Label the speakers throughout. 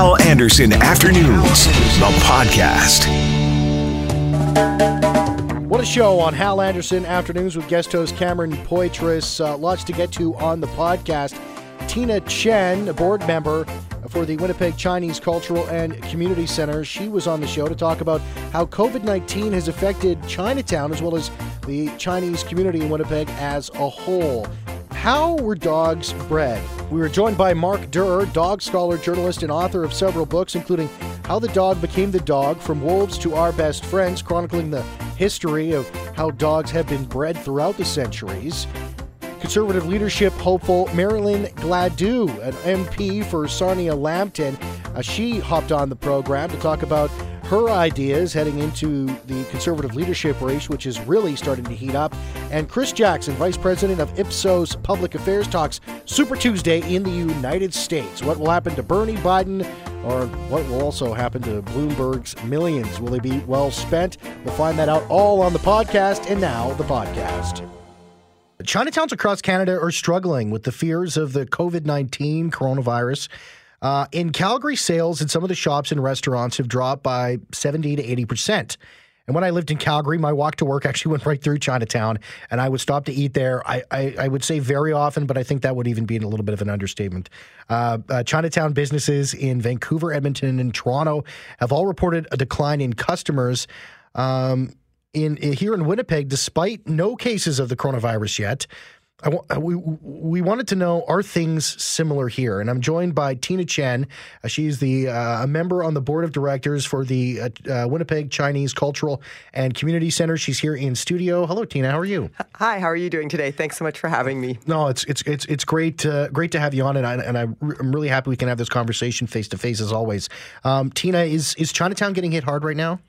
Speaker 1: Hal Anderson Afternoons, the podcast.
Speaker 2: What a show on Hal Anderson Afternoons with guest host Cameron Poitras. Uh, lots to get to on the podcast. Tina Chen, a board member for the Winnipeg Chinese Cultural and Community Center, she was on the show to talk about how COVID 19 has affected Chinatown as well as the Chinese community in Winnipeg as a whole. How were dogs bred? We were joined by Mark Derr, dog scholar, journalist, and author of several books, including How the Dog Became the Dog From Wolves to Our Best Friends, chronicling the history of how dogs have been bred throughout the centuries. Conservative leadership hopeful Marilyn Gladu, an MP for Sarnia Lambton, uh, she hopped on the program to talk about her ideas heading into the conservative leadership race, which is really starting to heat up. And Chris Jackson, Vice President of Ipsos Public Affairs, talks Super Tuesday in the United States. What will happen to Bernie Biden, or what will also happen to Bloomberg's millions? Will they be well spent? We'll find that out all on the podcast. And now, the podcast. Chinatowns across Canada are struggling with the fears of the COVID 19 coronavirus. Uh, in Calgary, sales in some of the shops and restaurants have dropped by 70 to 80%. And when I lived in Calgary, my walk to work actually went right through Chinatown, and I would stop to eat there. I, I, I would say very often, but I think that would even be a little bit of an understatement. Uh, uh, Chinatown businesses in Vancouver, Edmonton, and Toronto have all reported a decline in customers. Um, in, in here in Winnipeg, despite no cases of the coronavirus yet, uh, we we wanted to know are things similar here, and I'm joined by Tina Chen. Uh, she's the uh, a member on the board of directors for the uh, uh, Winnipeg Chinese Cultural and Community Center. She's here in studio. Hello, Tina. How are you?
Speaker 3: Hi. How are you doing today? Thanks so much for having me.
Speaker 2: No, it's it's it's it's great great to have you on, and I, and I'm really happy we can have this conversation face to face as always. Um, Tina, is is Chinatown getting hit hard right now?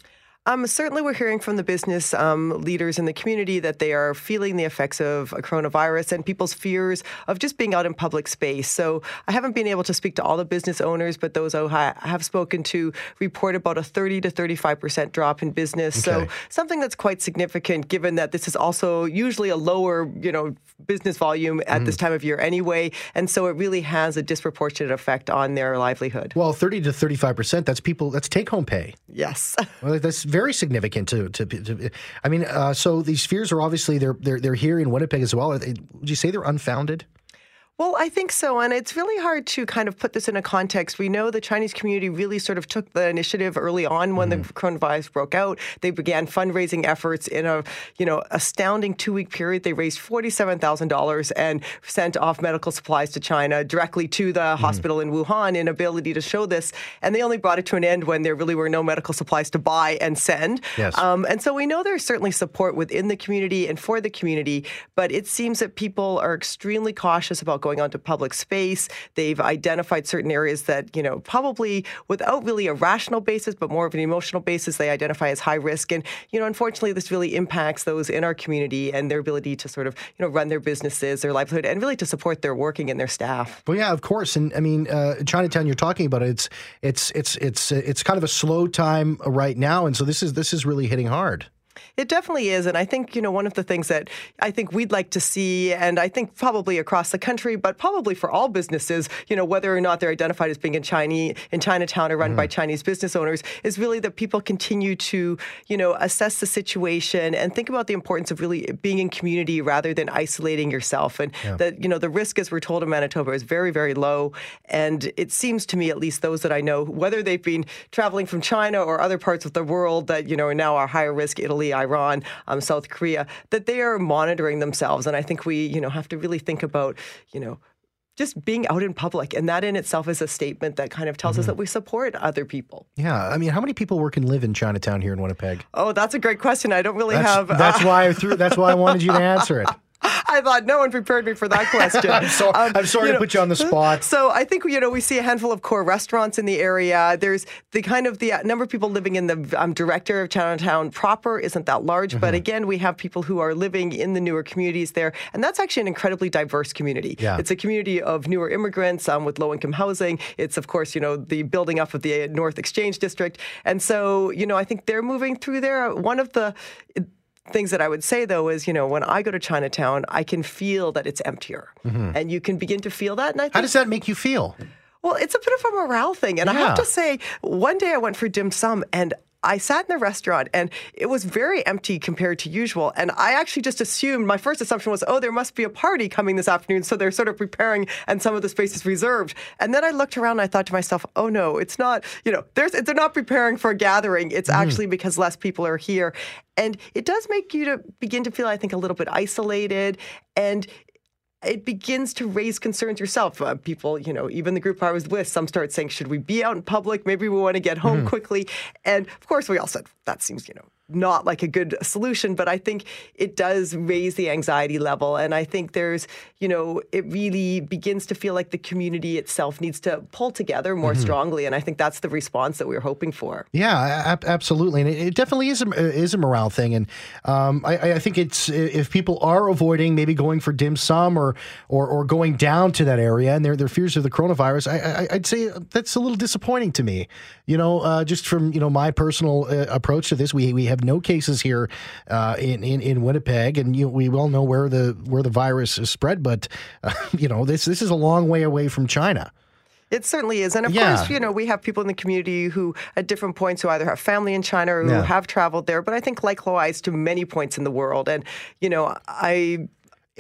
Speaker 3: Um, certainly, we're hearing from the business um, leaders in the community that they are feeling the effects of coronavirus and people's fears of just being out in public space. So, I haven't been able to speak to all the business owners, but those I have spoken to report about a 30 to 35 percent drop in business. Okay. So, something that's quite significant, given that this is also usually a lower, you know, business volume at mm. this time of year anyway, and so it really has a disproportionate effect on their livelihood.
Speaker 2: Well, 30 to 35 percent. That's people. That's take home pay.
Speaker 3: Yes.
Speaker 2: Well, that's very significant to, to, to I mean, uh, so these fears are obviously they're they're they're here in Winnipeg as well. Would you say they're unfounded?
Speaker 3: Well, I think so. And it's really hard to kind of put this in a context. We know the Chinese community really sort of took the initiative early on when mm-hmm. the coronavirus broke out. They began fundraising efforts in a, you know, astounding two-week period. They raised $47,000 and sent off medical supplies to China directly to the mm-hmm. hospital in Wuhan in ability to show this. And they only brought it to an end when there really were no medical supplies to buy and send.
Speaker 2: Yes. Um,
Speaker 3: and so we know there's certainly support within the community and for the community, but it seems that people are extremely cautious about going going onto public space. They've identified certain areas that, you know, probably without really a rational basis, but more of an emotional basis, they identify as high risk. And, you know, unfortunately, this really impacts those in our community and their ability to sort of, you know, run their businesses, their livelihood, and really to support their working and their staff.
Speaker 2: Well, yeah, of course. And I mean, uh, Chinatown, you're talking about it. It's it's it's it's it's kind of a slow time right now, and so this is this is really hitting hard.
Speaker 3: It definitely is. And I think, you know, one of the things that I think we'd like to see, and I think probably across the country, but probably for all businesses, you know, whether or not they're identified as being in Chinese in Chinatown or run mm. by Chinese business owners, is really that people continue to, you know, assess the situation and think about the importance of really being in community rather than isolating yourself. And yeah. that, you know, the risk, as we're told in Manitoba, is very, very low. And it seems to me, at least those that I know, whether they've been traveling from China or other parts of the world that, you know, now are higher risk, Italy, Iran, um, South Korea, that they are monitoring themselves. And I think we, you know, have to really think about, you know, just being out in public. And that in itself is a statement that kind of tells mm-hmm. us that we support other people.
Speaker 2: Yeah. I mean, how many people work and live in Chinatown here in Winnipeg?
Speaker 3: Oh, that's a great question. I don't really
Speaker 2: that's,
Speaker 3: have.
Speaker 2: That's uh, why I threw, that's why I wanted you to answer it.
Speaker 3: I thought no one prepared me for that question.
Speaker 2: I'm, so, um, I'm, sorry to know, put you on the spot.
Speaker 3: So I think you know we see a handful of core restaurants in the area. There's the kind of the uh, number of people living in the um, director of Chinatown proper isn't that large, mm-hmm. but again we have people who are living in the newer communities there, and that's actually an incredibly diverse community.
Speaker 2: Yeah.
Speaker 3: It's a community of newer immigrants um, with low income housing. It's of course you know the building up of the North Exchange District, and so you know I think they're moving through there. One of the things that I would say though is, you know, when I go to Chinatown, I can feel that it's emptier, mm-hmm. and you can begin to feel that. And I think,
Speaker 2: how does that make you feel?
Speaker 3: Well, it's a bit of a morale thing. And I have to say, one day I went for dim sum and I sat in the restaurant and it was very empty compared to usual. And I actually just assumed, my first assumption was, oh, there must be a party coming this afternoon. So they're sort of preparing and some of the space is reserved. And then I looked around and I thought to myself, oh no, it's not, you know, there's, they're not preparing for a gathering. It's mm. actually because less people are here. And it does make you to begin to feel, I think, a little bit isolated. And it begins to raise concerns yourself. Uh, people, you know, even the group I was with, some start saying, should we be out in public? Maybe we want to get home quickly. And of course, we all said, that seems, you know, not like a good solution, but I think it does raise the anxiety level. And I think there's, you know, it really begins to feel like the community itself needs to pull together more strongly. And I think that's the response that we're hoping for.
Speaker 2: Yeah, ab- absolutely, and it, it definitely is a is a morale thing, and um, I, I think it's if people are avoiding maybe going for dim sum or or, or going down to that area, and their their fears of the coronavirus, I, I, I'd say that's a little disappointing to me. You know, uh, just from you know my personal uh, approach to this, we we have no cases here uh, in, in in Winnipeg, and you, we all know where the where the virus is spread, but uh, you know this this is a long way away from China.
Speaker 3: It certainly is. And of
Speaker 2: Yeah.
Speaker 3: course, you know, we have people in the community who, at different points, who either have family in China or who
Speaker 2: Yeah.
Speaker 3: have traveled there. But I think likewise to many points in the world. And, you know, I.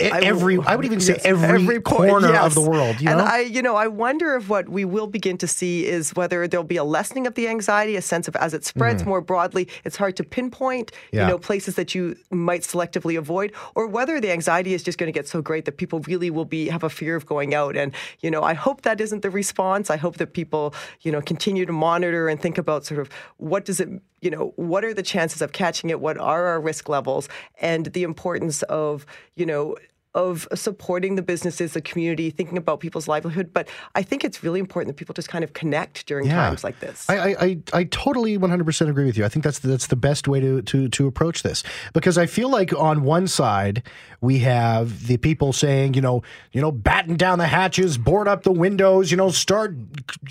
Speaker 3: I-
Speaker 2: every I would even say
Speaker 3: yes,
Speaker 2: every,
Speaker 3: point,
Speaker 2: corner of the world. You
Speaker 3: and I, you know, I wonder if what we will begin to see is whether there'll be a lessening of the anxiety, a sense of as it spreads mm. more broadly, it's hard to pinpoint.
Speaker 2: Yeah.
Speaker 3: you know, places that you might selectively avoid, or whether the anxiety is just going to get so great that people really will be have a fear of going out. And you know, I hope that isn't the response. I hope that people, you know, continue to monitor and think about sort of what does it you know, what are the chances of catching it? What are our risk levels? And the importance of, you know, of supporting the businesses, the community, thinking about people's livelihood. But I think it's really important that people just kind of connect during
Speaker 2: Yeah.
Speaker 3: times like this.
Speaker 2: I, I, I, totally 100% agree with you. I think that's that's the best way to, to to approach this because I feel like on one side we have the people saying, you know, you know, batten down the hatches, board up the windows, you know, start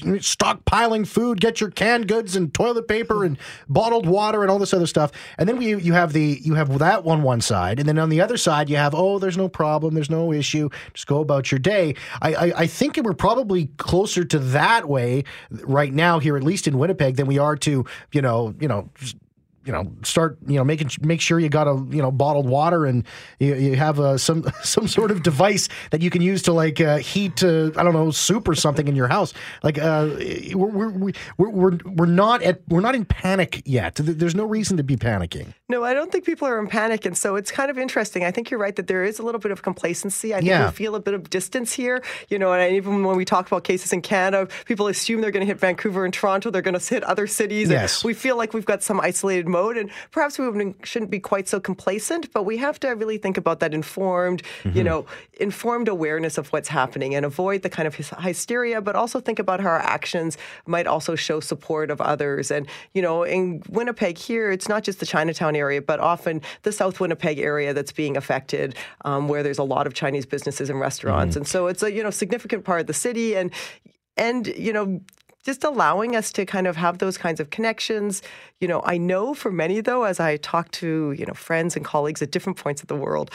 Speaker 2: stockpiling food, get your canned goods and toilet paper and bottled water and all this other stuff. And then we you have the you have that on one side, and then on the other side you have oh, there's no problem, there's no issue, just go about your day. I I, I think we're probably closer to that way right now here, at least in Winnipeg, than we are to you know you know. You know, start you know making make sure you got a you know bottled water and you, you have uh, some some sort of device that you can use to like uh, heat uh, I don't know soup or something in your house. Like uh, we're, we're we're we're not at we're not in panic yet. There's no reason to be panicking.
Speaker 3: No, I don't think people are in panic. And so it's kind of interesting. I think you're right that there is a little bit of complacency. I think
Speaker 2: Yeah.
Speaker 3: we feel a bit of distance here. You know, and even when we talk about cases in Canada, people assume they're going to hit Vancouver and Toronto, they're going to hit other cities.
Speaker 2: Yes.
Speaker 3: we feel like we've got some isolated mode. And perhaps we shouldn't be quite so complacent, but we have to really think about that informed,
Speaker 2: Mm-hmm.
Speaker 3: you know, informed awareness of what's happening and avoid the kind of hysteria, but also think about how our actions might also show support of others. And, you know, in Winnipeg here, it's not just the Chinatown area, but often the South Winnipeg area that's being affected, um, where there's a lot of Chinese businesses and restaurants. And so it's a, you know, significant part of the city. And, and, you know, just allowing us to kind of have those kinds of connections. You know, I know for many though, as I talk to you know friends and colleagues at different points of the world,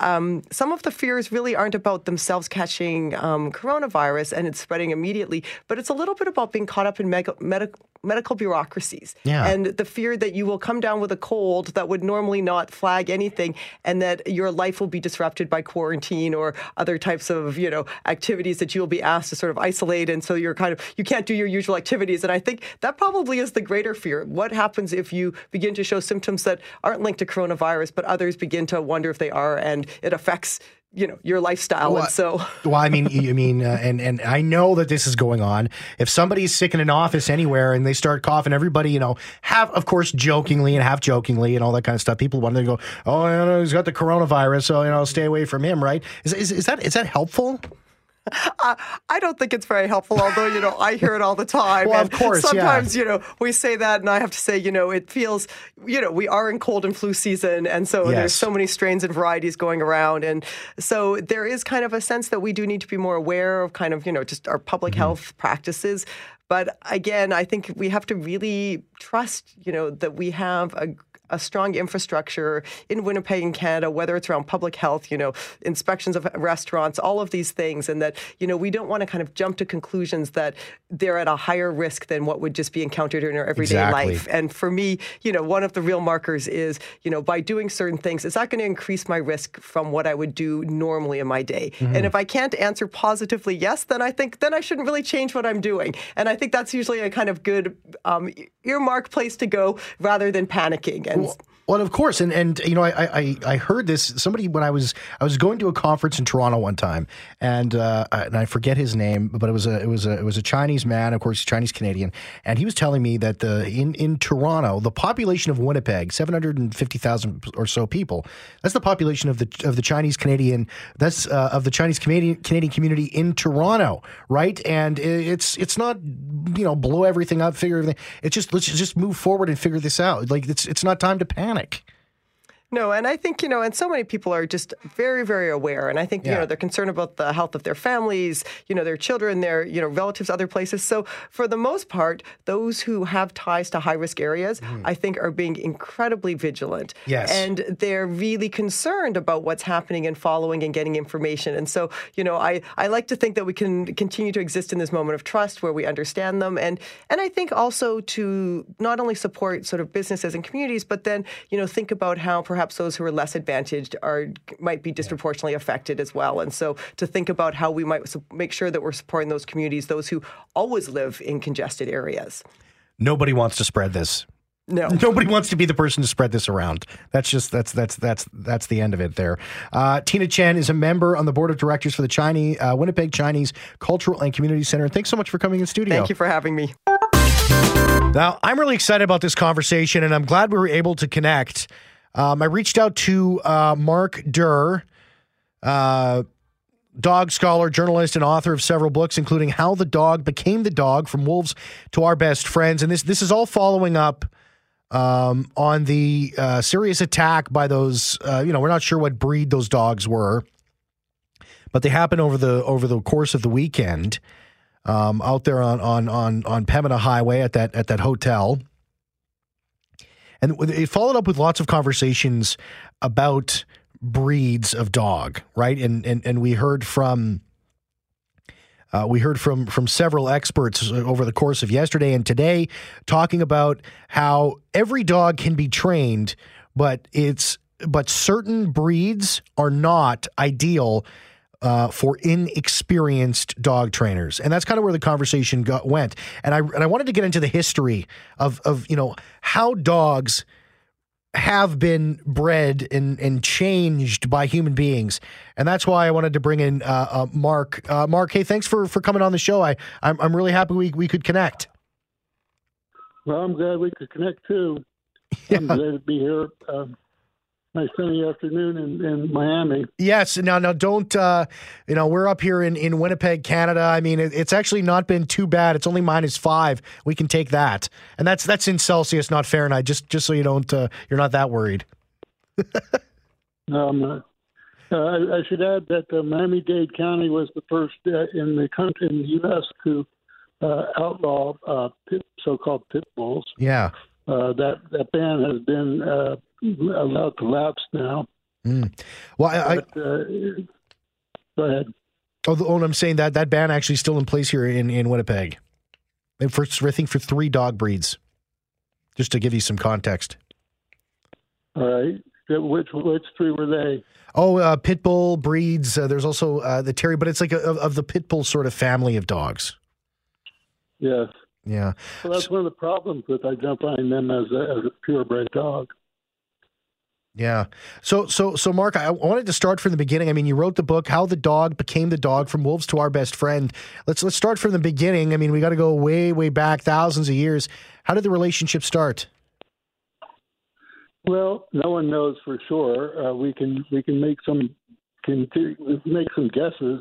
Speaker 3: um, some of the fears really aren't about themselves catching um, coronavirus and it's spreading immediately, but it's a little bit about being caught up in meg- medic- medical bureaucracies
Speaker 2: Yeah.
Speaker 3: and the fear that you will come down with a cold that would normally not flag anything, and that your life will be disrupted by quarantine or other types of you know activities that you will be asked to sort of isolate, and so you're kind of you can't do your usual activities. And I think that probably is the greater fear. What happens if you begin to show symptoms that aren't linked to coronavirus, but others begin to wonder if they are, and it affects you know your lifestyle,
Speaker 2: Well,
Speaker 3: and so.
Speaker 2: Well, I mean, you mean, uh, and and I know that this is going on. If somebody's sick in an office anywhere and they start coughing, everybody, you know, have of course jokingly and half jokingly and all that kind of stuff. People want to go, oh, you know, he's got the coronavirus, so you know, stay away from him, right? Is is, is that is that helpful?
Speaker 3: I don't think it's very helpful, although, you know, I hear it all the time.
Speaker 2: Well,
Speaker 3: and
Speaker 2: of course, yeah.
Speaker 3: Sometimes, you know, we say that, and I have to say, you know, it feels, you know, we are in cold and flu season, and so
Speaker 2: Yes.
Speaker 3: there's so many strains and varieties going around. And so there is kind of a sense that we do need to be more aware of kind of, you know, just our public
Speaker 2: Mm-hmm.
Speaker 3: health practices. But again, I think we have to really trust, you know, that we have a a strong infrastructure in Winnipeg and Canada, whether it's around public health, you know, inspections of restaurants, all of these things, and that you know we don't want to kind of jump to conclusions that they're at a higher risk than what would just be encountered in our everyday
Speaker 2: Exactly.
Speaker 3: life. And for me, you know, one of the real markers is you know by doing certain things, is that going to increase my risk from what I would do normally in my day?
Speaker 2: Mm-hmm.
Speaker 3: And if I can't answer positively yes, then I think then I shouldn't really change what I'm doing. And I think that's usually a kind of good um, earmark place to go rather than panicking. And
Speaker 2: Well, of course, and and you know, I, I I heard this somebody when I was I was going to a conference in Toronto one time, and uh, and I forget his name, but it was a it was a it was a Chinese man, of course, Chinese Canadian, and he was telling me that the in in Toronto, the population of Winnipeg, seven hundred and fifty thousand or so people, that's the population of the of the Chinese Canadian, that's uh, of the Chinese Canadian Canadian community in Toronto, right? And it's it's not you know blow everything up, figure everything. It's just let's just move forward and figure this out. Like it's it's not time to panic like
Speaker 3: no, and I think, you know, and so many people are just very, very aware. And I think, you know, they're concerned about the health of their families, you know, their children, their, you know, relatives, other places. So for the most part, those who have ties to high risk areas, hmm. I think are being incredibly vigilant.
Speaker 2: Yes.
Speaker 3: And they're really concerned about what's happening and following and getting information. And so, you know, I, I like to think that we can continue to exist in this moment of trust where we understand them. And and I think also to not only support sort of businesses and communities, but then, you know, think about how perhaps those who are less advantaged are might be disproportionately affected as well. And so to think about how we might make sure that we're supporting those communities, those who always live in congested areas.
Speaker 2: Nobody wants to spread this.
Speaker 3: No.
Speaker 2: Nobody wants to be the person to spread this around. That's just that's that's that's that's the end of it. There, uh, Tina Chen is a member on the board of directors for the Chinese uh, Winnipeg Chinese Cultural and Community Center. Thanks so much for coming in studio.
Speaker 3: Thank you for having me.
Speaker 2: Now, I'm really excited about this conversation, and I'm glad we were able to connect. Um, I reached out to uh, Mark Derr, uh, dog scholar, journalist, and author of several books, including "How the Dog Became the Dog: From Wolves to Our Best Friends." And this this is all following up um, on the uh, serious attack by those. Uh, you know, we're not sure what breed those dogs were, but they happened over the over the course of the weekend um, out there on on on on Pembina Highway at that at that hotel. And it followed up with lots of conversations about breeds of dog, right? And and and we heard from uh, we heard from from several experts over the course of yesterday and today talking about how every dog can be trained, but it's but certain breeds are not ideal uh, for inexperienced dog trainers, and that's kind of where the conversation got, went. And I and I wanted to get into the history of of you know how dogs have been bred and, and changed by human beings, and that's why I wanted to bring in uh, uh, Mark. Uh, Mark, hey, thanks for for coming on the show. I I'm, I'm really happy we we could connect.
Speaker 4: Well, I'm glad we could connect too. I'm glad to be here. Um, nice sunny afternoon in, in Miami.
Speaker 2: Yes. Now, now, don't uh, you know? We're up here in, in Winnipeg, Canada. I mean, it, it's actually not been too bad. It's only minus five. We can take that, and that's that's in Celsius, not Fahrenheit. Just just so you don't uh, you're not that worried.
Speaker 4: No, I'm not. Uh, I, I should add that uh, Miami-Dade County was the first uh, in the country in the U.S. to uh, outlaw uh, pit, so-called pit bulls.
Speaker 2: Yeah.
Speaker 4: Uh, that that ban has been uh, allowed to lapse now.
Speaker 2: Well, I, I
Speaker 4: But uh, go ahead.
Speaker 2: oh, the- oh, I'm saying that that ban actually still in place here in in Winnipeg, and for I think for three dog breeds. Just to give you some context.
Speaker 4: All right. Which which three were they?
Speaker 2: Oh, uh, pit bull breeds. Uh, there's also uh, the terrier, but it's like a, of, of the pit bull sort of family of dogs.
Speaker 4: Yes.
Speaker 2: Yeah.
Speaker 4: Well, that's one of the problems with identifying them as a, as a purebred dog.
Speaker 2: Yeah. So so so Mark, I wanted to start from the beginning. I mean, you wrote the book How the Dog Became the Dog from Wolves to Our Best Friend. Let's let's start from the beginning. I mean, we got to go way way back thousands of years. How did the relationship start?
Speaker 4: Well, no one knows for sure. Uh, we can we can make some can make some guesses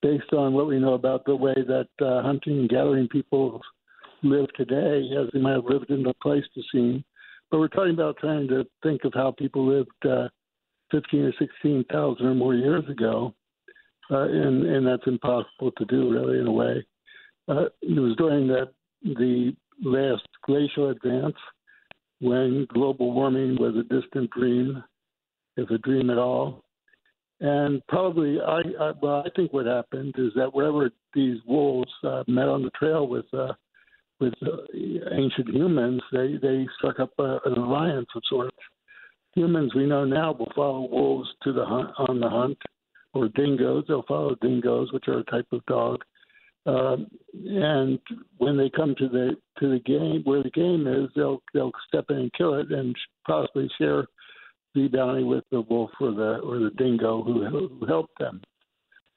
Speaker 4: based on what we know about the way that uh, hunting and gathering people live today, as they might have lived in the Pleistocene. But we're talking about trying to think of how people lived uh, 15 or 16,000 or more years ago, uh, and and that's impossible to do really in a way. Uh, it was during that the last glacial advance when global warming was a distant dream, if a dream at all. And probably, I, I well, I think what happened is that wherever these wolves uh, met on the trail with uh, with uh, ancient humans, they they struck up a, an alliance of sorts. Humans we know now will follow wolves to the hunt on the hunt, or dingoes. They'll follow dingoes, which are a type of dog. Um, and when they come to the to the game where the game is, they'll they'll step in and kill it, and possibly share the bounty with the wolf or the or the dingo who, who helped them.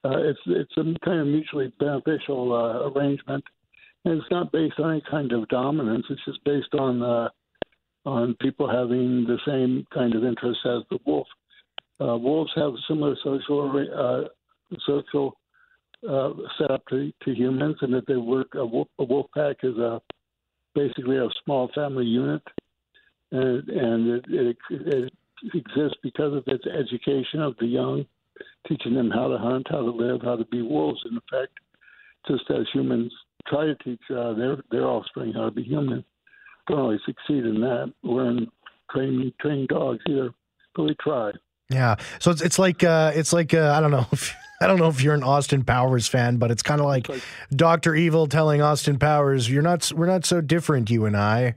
Speaker 4: Uh, it's it's a kind of mutually beneficial uh, arrangement, and it's not based on any kind of dominance. It's just based on uh, on people having the same kind of interests as the wolf. Uh, wolves have similar social uh, social uh, setup to, to humans, and that they work. A wolf, a wolf pack is a basically a small family unit, and and it, it, it exists because of its education of the young, teaching them how to hunt, how to live, how to be wolves. In effect, just as humans try to teach uh, their their offspring how to be human, don't always succeed in that. We're in training training dogs either, but we try.
Speaker 2: Yeah, so it's it's like uh, it's like uh, I don't know. If, I don't know if you're an Austin Powers fan, but it's kind of like, like Doctor Evil telling Austin Powers, "You're not. We're not so different, you and I."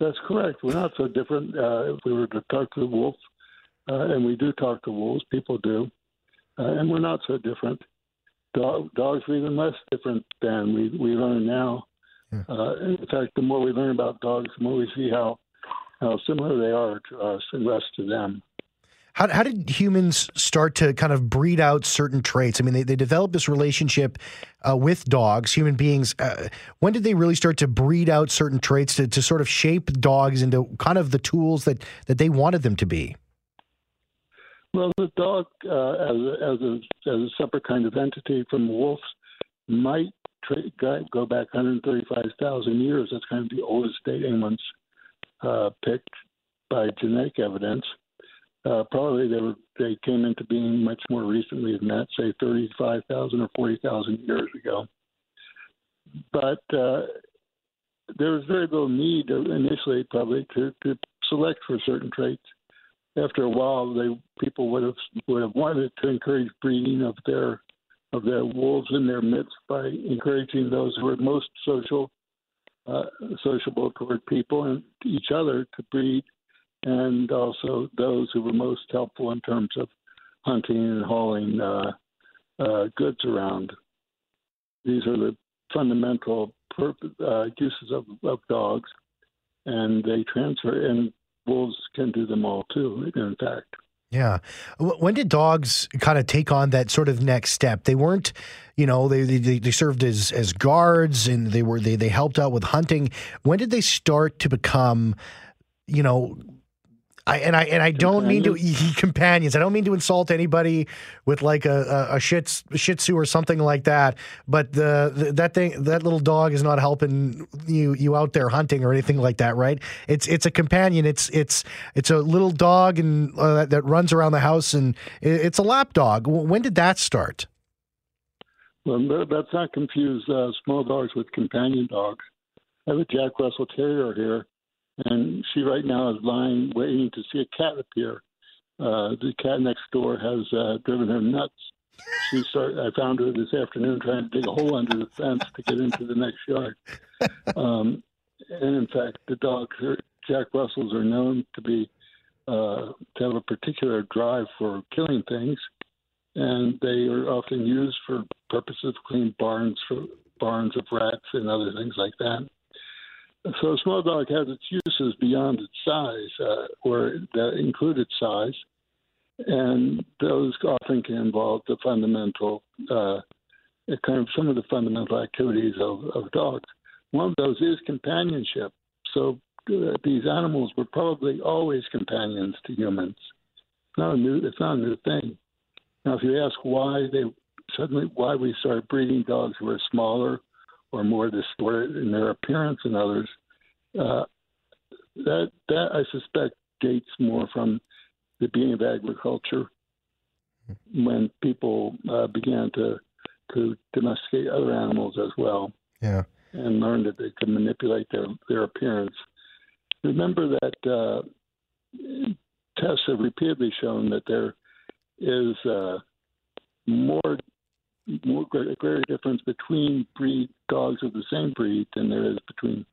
Speaker 4: That's correct. We're not so different. Uh, if we were to talk to the wolf, uh, and we do talk to wolves, people do, uh, and we're not so different. Dog, dogs are even less different than we, we learn now. Yeah. Uh, in fact, the more we learn about dogs, the more we see how how similar they are to us and less to them.
Speaker 2: How, how did humans start to kind of breed out certain traits? I mean, they, they developed this relationship uh, with dogs, human beings. Uh, when did they really start to breed out certain traits to, to sort of shape dogs into kind of the tools that, that they wanted them to be?
Speaker 4: Well, the dog, uh, as, a, as, a, as a separate kind of entity from wolves, might tra- go back 135,000 years. That's kind of the oldest date anyone's uh, picked by genetic evidence. Uh, probably they were they came into being much more recently than that, say thirty five thousand or forty thousand years ago. But uh, there was very little need initially, probably, to, to select for certain traits. After a while, they people would have would have wanted to encourage breeding of their of their wolves in their midst by encouraging those who were most social, uh, sociable toward people and each other to breed and also those who were most helpful in terms of hunting and hauling uh, uh, goods around. These are the fundamental purpose, uh, uses of, of dogs, and they transfer, and wolves can do them all too, in fact.
Speaker 2: Yeah. When did dogs kind of take on that sort of next step? They weren't, you know, they, they, they served as, as guards and they were, they, they helped out with hunting. When did they start to become, you know, I, and I and I don't mean to companions. I don't mean to insult anybody with like a a, a shih, shih tzu or something like that. But the, the, that thing that little dog is not helping you you out there hunting or anything like that, right? It's it's a companion. It's it's it's a little dog and uh, that runs around the house and it's a lap dog. When did that start?
Speaker 4: Well, let's not confuse uh, small dogs with companion dogs. I have a Jack Russell Terrier here and she right now is lying waiting to see a cat appear. Uh, the cat next door has uh, driven her nuts. She started. I found her this afternoon trying to dig a hole under the fence to get into the next yard. Um, and in fact, the dogs, Jack Russells, are known to be uh, to have a particular drive for killing things, and they are often used for purposes of cleaning barns for barns of rats and other things like that. So a small dog has its uses beyond its size, uh, or that include its size, and those often can involve the fundamental, uh, kind of some of the fundamental activities of, of dogs. One of those is companionship. So uh, these animals were probably always companions to humans. It's not a new. It's not a new thing. Now, if you ask why they suddenly why we started breeding dogs who are smaller or more distorted in their appearance than others, uh, that that I suspect dates more from the beginning of agriculture when people uh, began to to domesticate other animals as well.
Speaker 2: Yeah.
Speaker 4: and learned that they could manipulate their their appearance. Remember that uh, tests have repeatedly shown that there is uh, more more greater difference between breed dogs of the same breed than there is between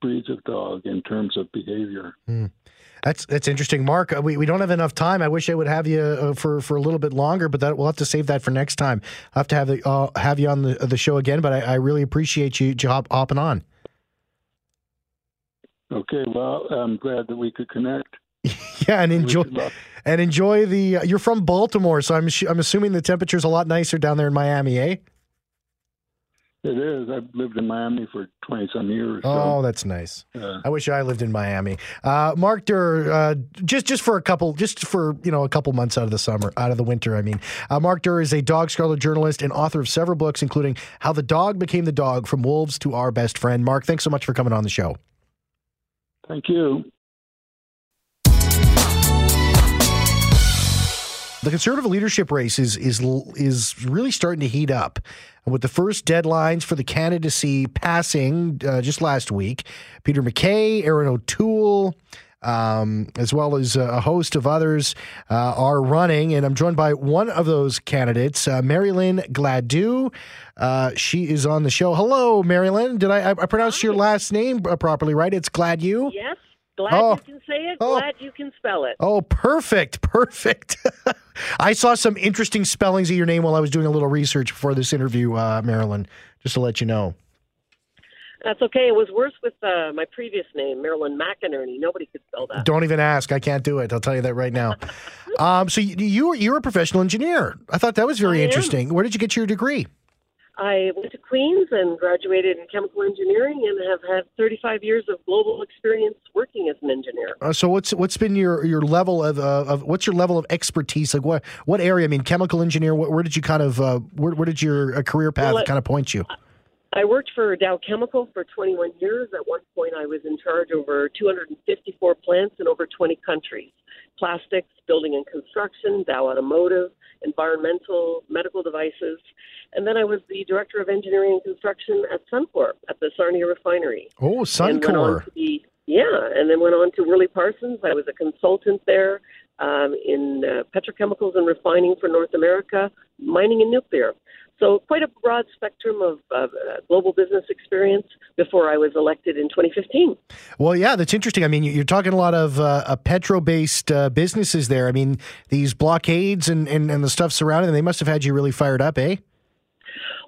Speaker 4: breeds of dog in terms of behavior.
Speaker 2: Mm. That's that's interesting, Mark. Uh, we, we don't have enough time. I wish I would have you uh, for for a little bit longer, but that we'll have to save that for next time. I'll have to have the, uh, have you on the the show again. But I, I really appreciate you, you hop, hopping on.
Speaker 4: Okay, well, I'm glad that we could connect.
Speaker 2: yeah, and enjoy and enjoy the. Uh, you're from Baltimore, so I'm I'm assuming the temperature's a lot nicer down there in Miami, eh?
Speaker 4: It is. I've lived in Miami for 20 some years.
Speaker 2: Oh, that's nice. Uh, I wish I lived in Miami. Uh, Mark Derr, uh, just just for a couple, just for you know a couple months out of the summer, out of the winter. I mean, uh, Mark Derr is a dog scholar, journalist, and author of several books, including "How the Dog Became the Dog: From Wolves to Our Best Friend." Mark, thanks so much for coming on the show.
Speaker 4: Thank you.
Speaker 2: The conservative leadership race is is is really starting to heat up. With the first deadlines for the candidacy passing uh, just last week, Peter MacKay, Erin O'Toole, um, as well as a host of others uh, are running. And I'm joined by one of those candidates, uh, Marilyn Gladu. Uh, she is on the show. Hello, Marilyn. Did I, I pronounced your last name properly, right? It's Gladu?
Speaker 5: Yes. Glad oh. you can say it. Oh. Glad you can spell it.
Speaker 2: Oh, perfect. Perfect. I saw some interesting spellings of your name while I was doing a little research before this interview, uh, Marilyn, just to let you know.
Speaker 5: That's okay. It was worse with uh, my previous name, Marilyn McInerney. Nobody could spell that.
Speaker 2: Don't even ask. I can't do it. I'll tell you that right now. um, so you, you you're a professional engineer. I thought that was very interesting. Where did you get your degree?
Speaker 5: I went to Queens and graduated in chemical engineering and have had 35 years of global experience working as an engineer.
Speaker 2: Uh, so what's what's been your your level of, uh, of what's your level of expertise? Like what what area? I mean, chemical engineer. What, where did you kind of uh, where, where did your uh, career path well, kind of point you?
Speaker 5: I worked for Dow Chemical for 21 years. At one point, I was in charge over 254 plants in over 20 countries plastics, building and construction, Dow Automotive, environmental, medical devices. And then I was the director of engineering and construction at Suncor at the Sarnia refinery.
Speaker 2: Oh, Suncor.
Speaker 5: Be, yeah, and then went on to Worley Parsons. I was a consultant there um, in uh, petrochemicals and refining for North America, mining and nuclear. So quite a broad spectrum of, uh, global business experience before I was elected in 2015.
Speaker 2: Well, yeah, that's interesting. I mean, you're talking a lot of uh, petro-based uh, businesses there. I mean, these blockades and, and, and the stuff surrounding them, they must have had you really fired up, eh?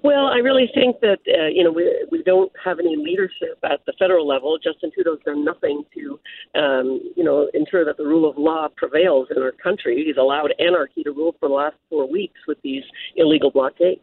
Speaker 5: Well, I really think that uh, you know we we don't have any leadership at the federal level. Justin Trudeau's done nothing to um, you know ensure that the rule of law prevails in our country. He's allowed anarchy to rule for the last four weeks with these illegal blockades.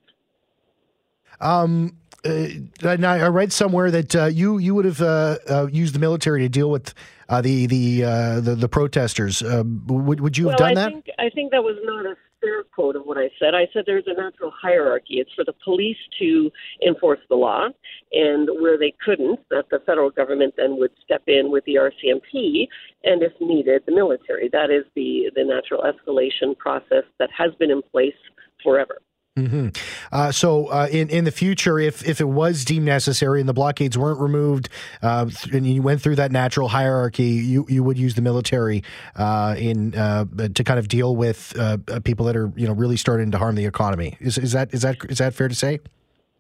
Speaker 2: Um, uh, I read somewhere that uh, you you would have uh, uh, used the military to deal with uh, the the, uh, the, the protesters. would would you have
Speaker 5: well,
Speaker 2: done
Speaker 5: I
Speaker 2: that?
Speaker 5: Think, I think that was not a fair quote of what I said. I said there's a natural hierarchy. It's for the police to enforce the law, and where they couldn't, that the federal government then would step in with the RCMP, and if needed, the military. That is the the natural escalation process that has been in place forever.
Speaker 2: Mm-hmm. Uh, so, uh, in in the future, if if it was deemed necessary and the blockades weren't removed, uh, and you went through that natural hierarchy, you you would use the military uh, in uh, to kind of deal with uh, people that are you know really starting to harm the economy. Is is that is that is that fair to say?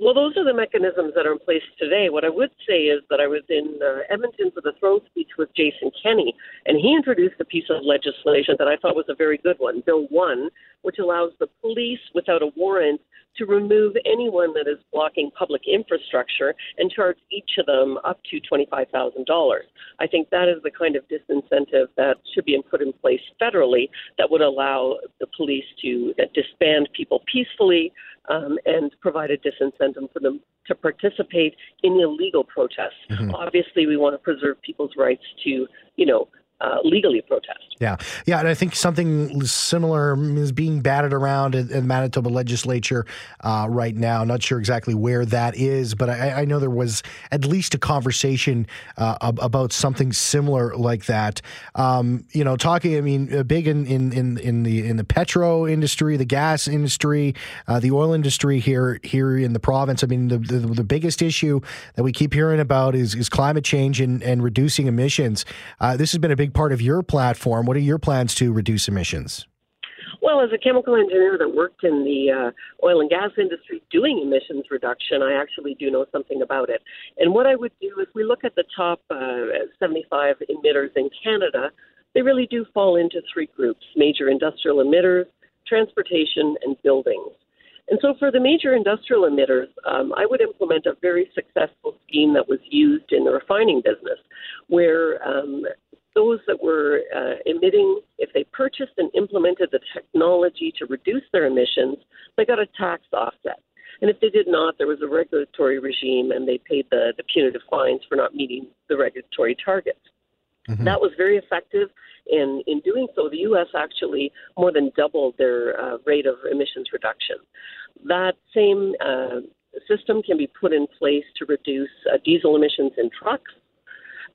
Speaker 5: Well, those are the mechanisms that are in place today. What I would say is that I was in uh, Edmonton for the throne speech with Jason Kenney, and he introduced a piece of legislation that I thought was a very good one, Bill 1, which allows the police, without a warrant, to remove anyone that is blocking public infrastructure and charge each of them up to $25,000. I think that is the kind of disincentive that should be put in place federally that would allow the police to disband people peacefully um, and provide a disincentive for them to participate in illegal protests. Mm-hmm. Obviously, we want to preserve people's rights to, you know, uh, legally protest.
Speaker 2: Yeah, yeah, and I think something similar is being batted around in, the Manitoba legislature uh, right now. Not sure exactly where that is, but I, I know there was at least a conversation uh, about something similar like that. Um, you know, talking. I mean, uh, big in, in, in, in the in the petro industry, the gas industry, uh, the oil industry here here in the province. I mean, the, the, the biggest issue that we keep hearing about is is climate change and, and reducing emissions. Uh, this has been a big part of your platform. What are your plans to reduce emissions?
Speaker 5: Well, as a chemical engineer that worked in the uh, oil and gas industry doing emissions reduction, I actually do know something about it. And what I would do is we look at the top uh, 75 emitters in Canada. They really do fall into three groups major industrial emitters, transportation, and buildings. And so, for the major industrial emitters, um, I would implement a very successful scheme that was used in the refining business, where um, those that were uh, emitting, if they purchased and implemented the technology to reduce their emissions, they got a tax offset. And if they did not, there was a regulatory regime and they paid the, the punitive fines for not meeting the regulatory targets. Mm-hmm. That was very effective. In, in doing so, the U.S. actually more than doubled their uh, rate of emissions reduction. That same uh, system can be put in place to reduce uh, diesel emissions in trucks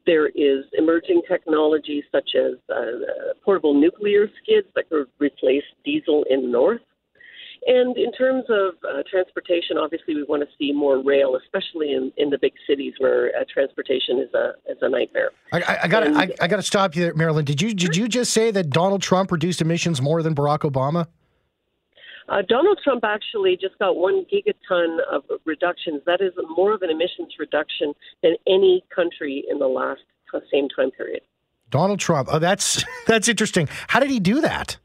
Speaker 5: there is emerging technology such as uh, portable nuclear skids that could replace diesel in the north. And in terms of uh, transportation, obviously we want to see more rail, especially in, in the big cities where uh, transportation is a is a nightmare.
Speaker 2: I, I got I, I got to stop you there, Marilyn. Did you did you just say that Donald Trump reduced emissions more than Barack Obama?
Speaker 5: Uh, Donald Trump actually just got one gigaton of reductions. That is more of an emissions reduction than any country in the last same time period.
Speaker 2: Donald Trump. Oh, that's that's interesting. How did he do that?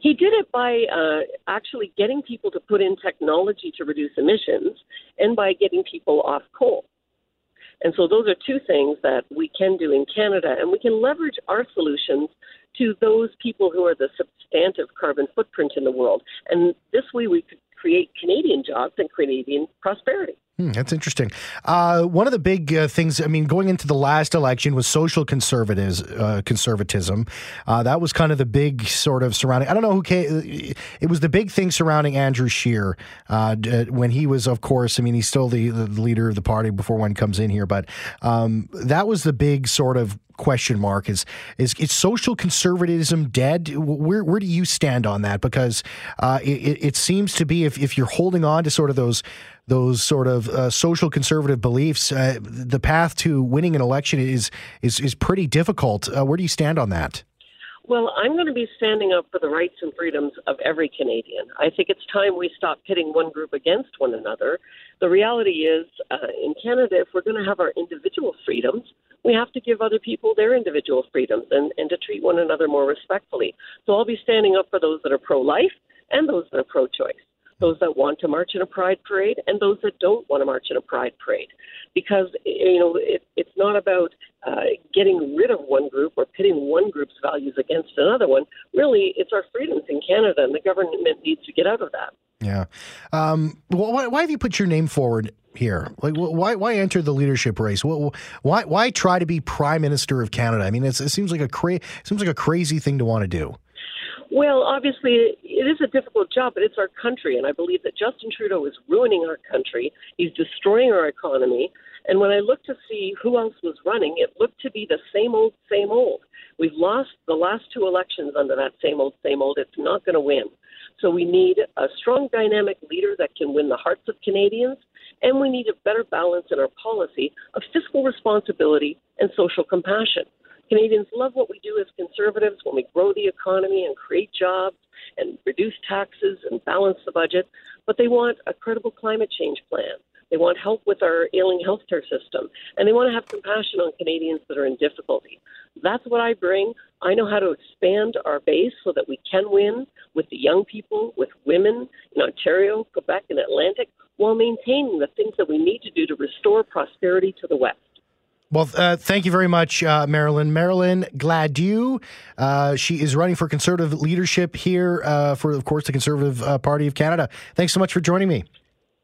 Speaker 5: He did it by uh, actually getting people to put in technology to reduce emissions, and by getting people off coal. And so those are two things that we can do in Canada, and we can leverage our solutions to those people who are the substantive carbon footprint in the world. And this way we could create Canadian jobs and Canadian prosperity.
Speaker 2: Hmm, that's interesting. Uh, one of the big uh, things, I mean, going into the last election was social conservatives, uh, conservatism. Uh, that was kind of the big sort of surrounding. I don't know who came. It was the big thing surrounding Andrew Scheer uh, when he was, of course. I mean, he's still the, the leader of the party before one comes in here, but um, that was the big sort of question mark is is is social conservatism dead where where do you stand on that because uh, it, it seems to be if, if you're holding on to sort of those those sort of uh, social conservative beliefs, uh, the path to winning an election is is is pretty difficult. Uh, where do you stand on that?
Speaker 5: Well, I'm going to be standing up for the rights and freedoms of every Canadian. I think it's time we stop pitting one group against one another. The reality is, uh, in Canada, if we're going to have our individual freedoms, we have to give other people their individual freedoms and, and to treat one another more respectfully. So I'll be standing up for those that are pro life and those that are pro choice those that want to march in a pride parade and those that don't want to march in a pride parade. Because you know it, it's not about uh, getting rid of one group or pitting one group's values against another one. Really it's our freedoms in canada and the government needs to get out of that.
Speaker 2: Yeah. Um, why, why have you put your name forward here? Like, why why enter the leadership race? Why why try to be prime minister of Canada? I mean, it seems like a cra- seems like a crazy thing to want to do.
Speaker 5: Well, obviously, it is a difficult job, but it's our country. And I believe that Justin Trudeau is ruining our country. He's destroying our economy. And when I looked to see who else was running, it looked to be the same old, same old. We've lost the last two elections under that same old, same old. It's not going to win. So we need a strong, dynamic leader that can win the hearts of Canadians. And we need a better balance in our policy of fiscal responsibility and social compassion. Canadians love what we do as conservatives when we grow the economy and create jobs and reduce taxes and balance the budget, but they want a credible climate change plan. They want help with our ailing healthcare system, and they want to have compassion on Canadians that are in difficulty. That's what I bring. I know how to expand our base so that we can win with the young people, with women in Ontario, Quebec, and Atlantic, while maintaining the things that we need to do to restore prosperity to the West.
Speaker 2: Well, uh, thank you very much, uh, Marilyn. Marilyn Gladu. Uh, she is running for Conservative leadership here uh, for, of course, the Conservative uh, Party of Canada. Thanks so much for joining me.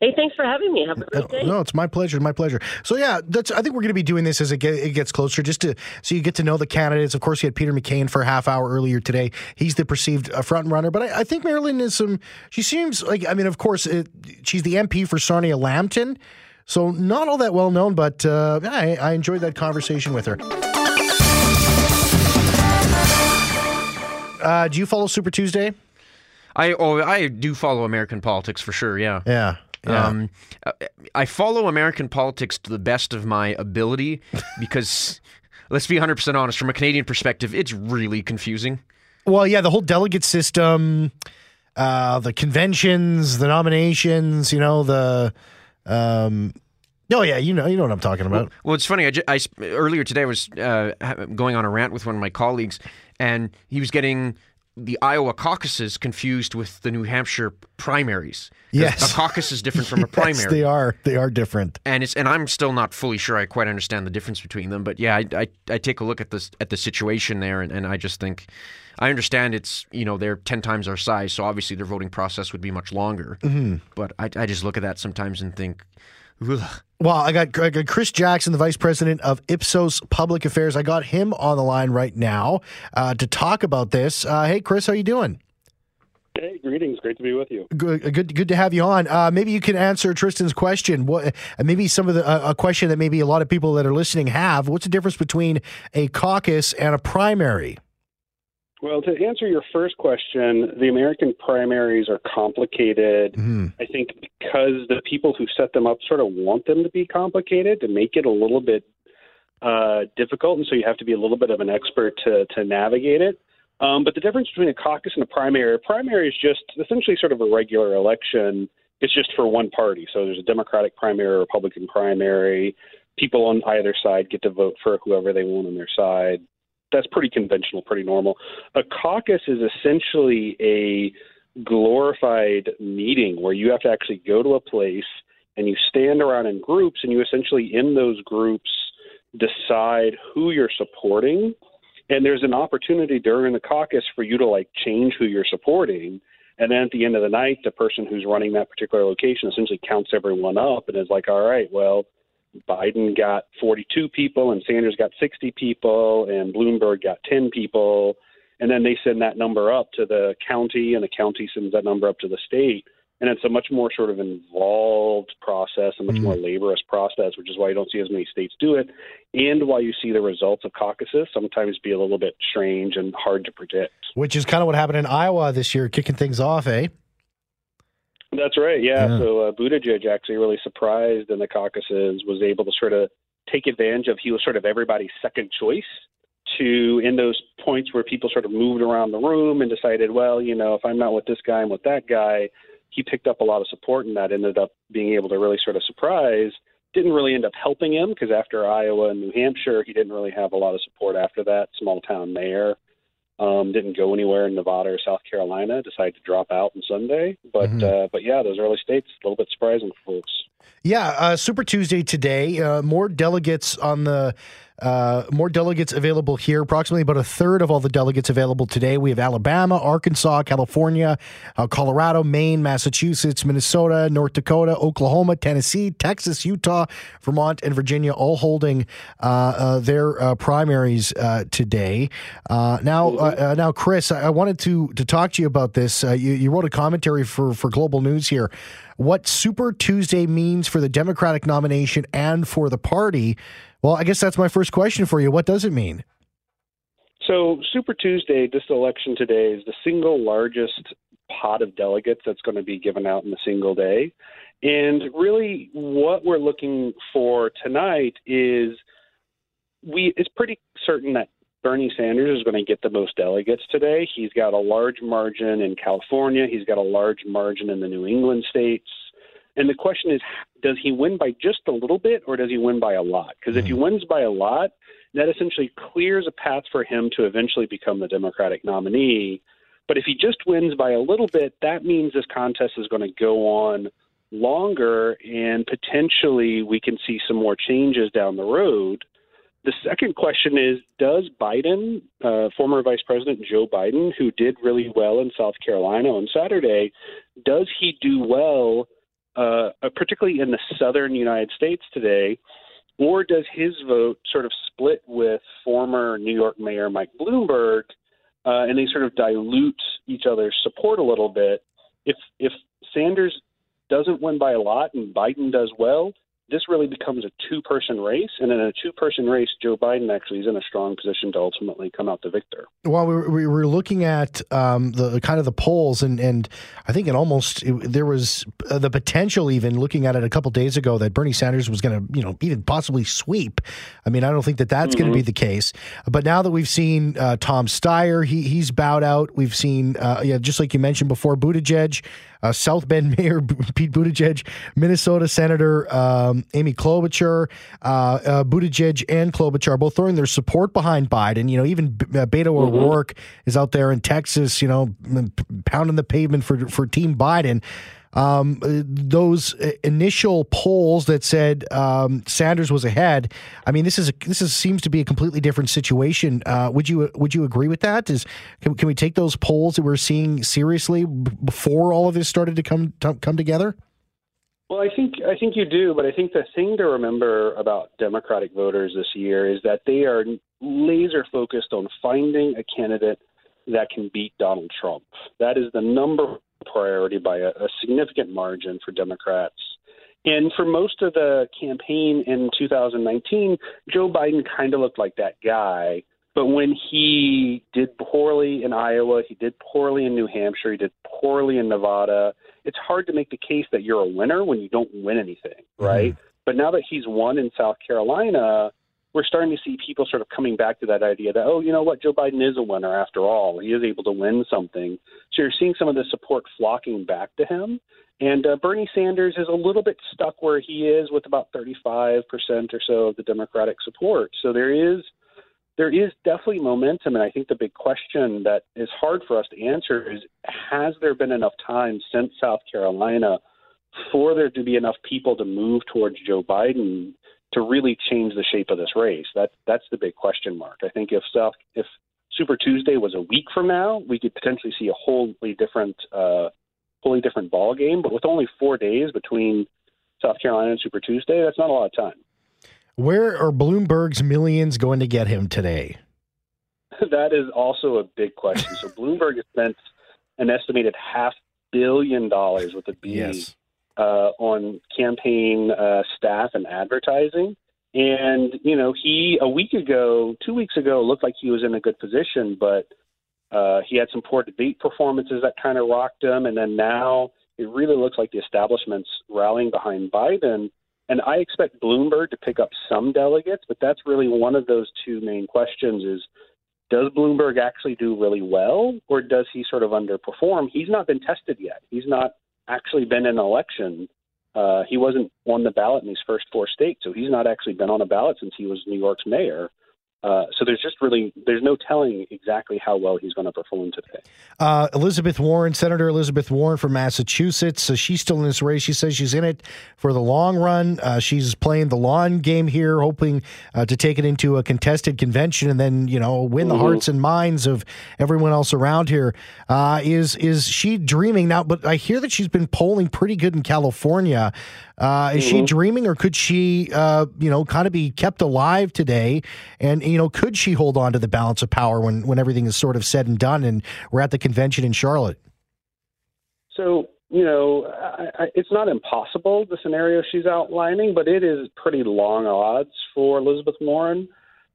Speaker 5: Hey, thanks for having me. Have a great day.
Speaker 2: No, it's my pleasure. My pleasure. So yeah, that's. I think we're going to be doing this as it, get, it gets closer, just to so you get to know the candidates. Of course, you had Peter McCain for a half hour earlier today. He's the perceived uh, front runner, but I, I think Marilyn is some. She seems like. I mean, of course, it, she's the MP for Sarnia Lambton, so not all that well known. But uh, I, I enjoyed that conversation with her. Uh, do you follow Super Tuesday?
Speaker 6: I oh I do follow American politics for sure. Yeah.
Speaker 2: Yeah. Yeah.
Speaker 6: Um, I follow American politics to the best of my ability because, let's be 100% honest, from a Canadian perspective, it's really confusing.
Speaker 2: Well, yeah, the whole delegate system, uh, the conventions, the nominations, you know, the. Um, oh, yeah, you know, you know what I'm talking about.
Speaker 6: Well, it's funny. I, ju- I earlier today I was uh, going on a rant with one of my colleagues, and he was getting the Iowa caucuses confused with the New Hampshire primaries.
Speaker 2: Yes.
Speaker 6: a caucus is different from a
Speaker 2: Yes,
Speaker 6: primary.
Speaker 2: they are. They are different.
Speaker 6: and it's and I'm still not fully sure I quite understand the difference between them. But yeah, I, I, I take a look at this at the situation there, and, and I just think I understand it's you know they're ten times our size, so obviously their voting process would be much longer. Mm-hmm. But I, I just look at that sometimes and think, ugh.
Speaker 2: Well, I got, I got Chris Jackson, the vice president of Ipsos Public Affairs. I got him on the line right now uh, to talk about this. Uh, hey, Chris, how are you doing?
Speaker 7: Hey, greetings. Great to be with you.
Speaker 2: Good, good, good to have you on. Uh, maybe you can answer Tristan's question. What, uh, maybe some of the uh, a question that maybe a lot of people that are listening have. What's the difference between a caucus and a primary?
Speaker 7: Well, to answer your first question, the American primaries are complicated. I think because the people who set them up sort of want them to be complicated to make it a little bit uh, difficult, and so you have to be a little bit of an expert to to navigate it. Um, but the difference between a caucus and a primary, a primary is just essentially sort of a regular election. It's just for one party. So there's a Democratic primary, a Republican primary. People on either side get to vote for whoever they want on their side. That's pretty conventional, pretty normal. A caucus is essentially a glorified meeting where you have to actually go to a place and you stand around in groups and you essentially in those groups decide who you're supporting and there's an opportunity during the caucus for you to like change who you're supporting and then at the end of the night the person who's running that particular location essentially counts everyone up and is like all right well Biden got 42 people and Sanders got 60 people and Bloomberg got 10 people and then they send that number up to the county and the county sends that number up to the state and it's a much more sort of involved process, a much more laborious process, which is why you don't see as many states do it, and why you see the results of caucuses sometimes be a little bit strange and hard to predict.
Speaker 2: Which is kind of what happened in Iowa this year, kicking things off, eh?
Speaker 7: That's right. Yeah.
Speaker 2: Yeah.
Speaker 7: So uh, Buttigieg actually really surprised in the caucuses, was able to sort of take advantage of. He was sort of everybody's second choice. To in those points where people sort of moved around the room and decided, well, you know, if I'm not with this guy, I'm with that guy. He picked up a lot of support, and that ended up being able to really sort of surprise. Didn't really end up helping him because after Iowa and New Hampshire, he didn't really have a lot of support after that. Small town mayor um, didn't go anywhere in Nevada or South Carolina. Decided to drop out on Sunday, but uh, but yeah, those early states a little bit surprising for folks.
Speaker 2: Yeah, uh, Super Tuesday today. Uh, more delegates on the. Uh, more delegates available here. Approximately about a third of all the delegates available today. We have Alabama, Arkansas, California, uh, Colorado, Maine, Massachusetts, Minnesota, North Dakota, Oklahoma, Tennessee, Texas, Utah, Vermont, and Virginia all holding uh, uh, their uh, primaries uh, today. Uh, now, uh, uh, now, Chris, I, I wanted to to talk to you about this. Uh, you, you wrote a commentary for for Global News here. What Super Tuesday means for the Democratic nomination and for the party. Well, I guess that's my first question for you. What does it mean?
Speaker 7: So Super Tuesday, this election today, is the single largest pot of delegates that's going to be given out in a single day. And really, what we're looking for tonight is we. It's pretty certain that Bernie Sanders is going to get the most delegates today. He's got a large margin in California. He's got a large margin in the New England states. And the question is, does he win by just a little bit or does he win by a lot? Because if he hmm. wins by a lot, that essentially clears a path for him to eventually become the Democratic nominee. But if he just wins by a little bit, that means this contest is going to go on longer and potentially we can see some more changes down the road. The second question is Does Biden, uh, former Vice President Joe Biden, who did really well in South Carolina on Saturday, does he do well uh, particularly in the southern United States today, or does his vote sort of split with former New York Mayor Mike Bloomberg, uh, and they sort of dilute each other's support a little bit? If if Sanders doesn't win by a lot and Biden does well, this really becomes a two person race. And in a two person race, Joe Biden actually is in a strong position to ultimately come out the victor.
Speaker 2: Well, we, we were looking at um, the kind of the polls, and, and I think it almost it, there was uh, the potential, even looking at it a couple days ago, that Bernie Sanders was going to, you know, even possibly sweep. I mean, I don't think that that's mm-hmm. going to be the case. But now that we've seen uh, Tom Steyer, he he's bowed out. We've seen, uh, yeah, just like you mentioned before, Buttigieg uh, South Bend Mayor Pete Buttigieg, Minnesota Senator um, Amy Klobuchar, uh, uh, Buttigieg and Klobuchar both throwing their support behind Biden. You know, even uh, Beto mm-hmm. O'Rourke is out there in Texas, you know, pounding the pavement for for Team Biden um, those initial polls that said um, Sanders was ahead. I mean, this is a, this is, seems to be a completely different situation. Uh, would you would you agree with that? Is can, can we take those polls that we're seeing seriously before all of this started to come to, come together?
Speaker 7: Well, I think I think you do, but I think the thing to remember about Democratic voters this year is that they are laser focused on finding a candidate that can beat Donald Trump. That is the number priority by a, a significant margin for Democrats. And for most of the campaign in 2019, Joe Biden kind of looked like that guy. But when he did poorly in Iowa, he did poorly in New Hampshire, he did poorly in Nevada. It's hard to make the case that you're a winner when you don't win anything, right? Mm-hmm. But now that he's won in South Carolina, we're starting to see people sort of coming back to that idea that, oh, you know what, Joe Biden is a winner after all. He is able to win something. So you're seeing some of the support flocking back to him. And uh, Bernie Sanders is a little bit stuck where he is with about 35% or so of the Democratic support. So there is there is definitely momentum, and I think the big question that is hard for us to answer is: Has there been enough time since South Carolina for there to be enough people to move towards Joe Biden to really change the shape of this race? That that's the big question mark. I think if South if Super Tuesday was a week from now, we could potentially see a wholly different uh, wholly different ball game. But with only four days between South Carolina and Super Tuesday, that's not a lot of time.
Speaker 2: Where are Bloomberg's millions going to get him today?
Speaker 7: that is also a big question. So Bloomberg has spent an estimated half billion dollars with a B yes uh, on campaign uh, staff and advertising. And, you know, he, a week ago, two weeks ago, looked like he was in a good position, but uh, he had some poor debate performances that kind of rocked him. And then now it really looks like the establishment's rallying behind Biden. And I expect Bloomberg to pick up some delegates, but that's really one of those two main questions is does Bloomberg actually do really well or does he sort of underperform? He's not been tested yet. He's not actually been in an election. Uh, he wasn't on the ballot in these first four states, so he's not actually been on a ballot since he was New York's mayor. Uh, so there's just really there's no telling exactly how well he's going to perform today.
Speaker 2: Uh, Elizabeth Warren, Senator Elizabeth Warren from Massachusetts, uh, she's still in this race. She says she's in it for the long run. Uh, she's playing the long game here, hoping uh, to take it into a contested convention and then you know win the mm-hmm. hearts and minds of everyone else around here. is is she dreaming now? But I hear that she's been polling pretty good in California. Uh, is mm-hmm. she dreaming, or could she, uh, you know, kind of be kept alive today? And you know, could she hold on to the balance of power when when everything is sort of said and done, and we're at the convention in Charlotte?
Speaker 7: So you know, I, I, it's not impossible the scenario she's outlining, but it is pretty long odds for Elizabeth Warren.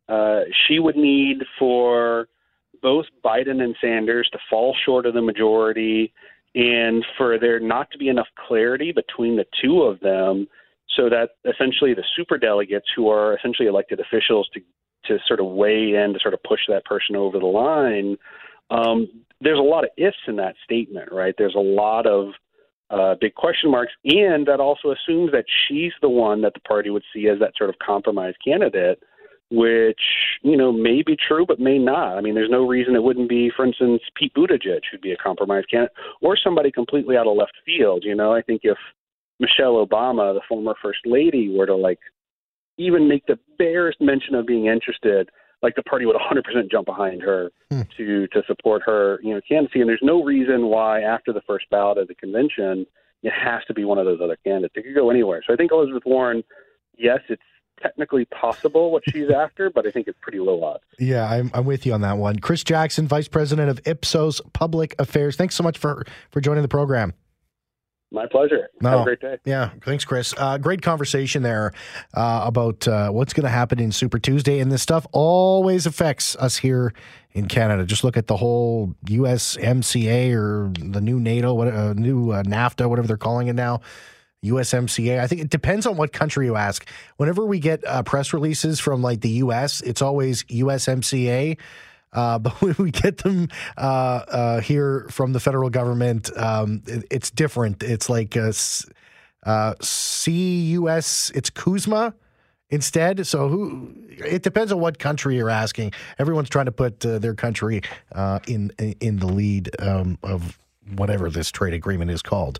Speaker 7: Uh, she would need for both Biden and Sanders to fall short of the majority and for there not to be enough clarity between the two of them so that essentially the super delegates who are essentially elected officials to to sort of weigh in to sort of push that person over the line um, there's a lot of ifs in that statement right there's a lot of uh, big question marks and that also assumes that she's the one that the party would see as that sort of compromise candidate which you know may be true but may not. I mean, there's no reason it wouldn't be, for instance, Pete Buttigieg who'd be a compromise candidate, or somebody completely out of left field. You know, I think if Michelle Obama, the former first lady, were to like even make the barest mention of being interested, like the party would 100% jump behind her hmm. to to support her, you know, candidacy. And there's no reason why after the first ballot of the convention it has to be one of those other candidates. It could go anywhere. So I think Elizabeth Warren, yes, it's technically possible what she's after, but I think it's pretty low odds.
Speaker 2: Yeah, I'm, I'm with you on that one. Chris Jackson, Vice President of Ipsos Public Affairs. Thanks so much for for joining the program.
Speaker 7: My pleasure. No. Have a great day.
Speaker 2: Yeah, thanks, Chris. Uh, great conversation there uh, about uh, what's going to happen in Super Tuesday, and this stuff always affects us here in Canada. Just look at the whole USMCA or the new NATO, what uh, new uh, NAFTA, whatever they're calling it now. USMCA. I think it depends on what country you ask. Whenever we get uh, press releases from like the US, it's always USMCA. Uh, but when we get them uh, uh, here from the federal government, um, it, it's different. It's like a, uh, CUS, it's CUSMA instead. So who? It depends on what country you're asking. Everyone's trying to put uh, their country uh, in in the lead um, of whatever this trade agreement is called.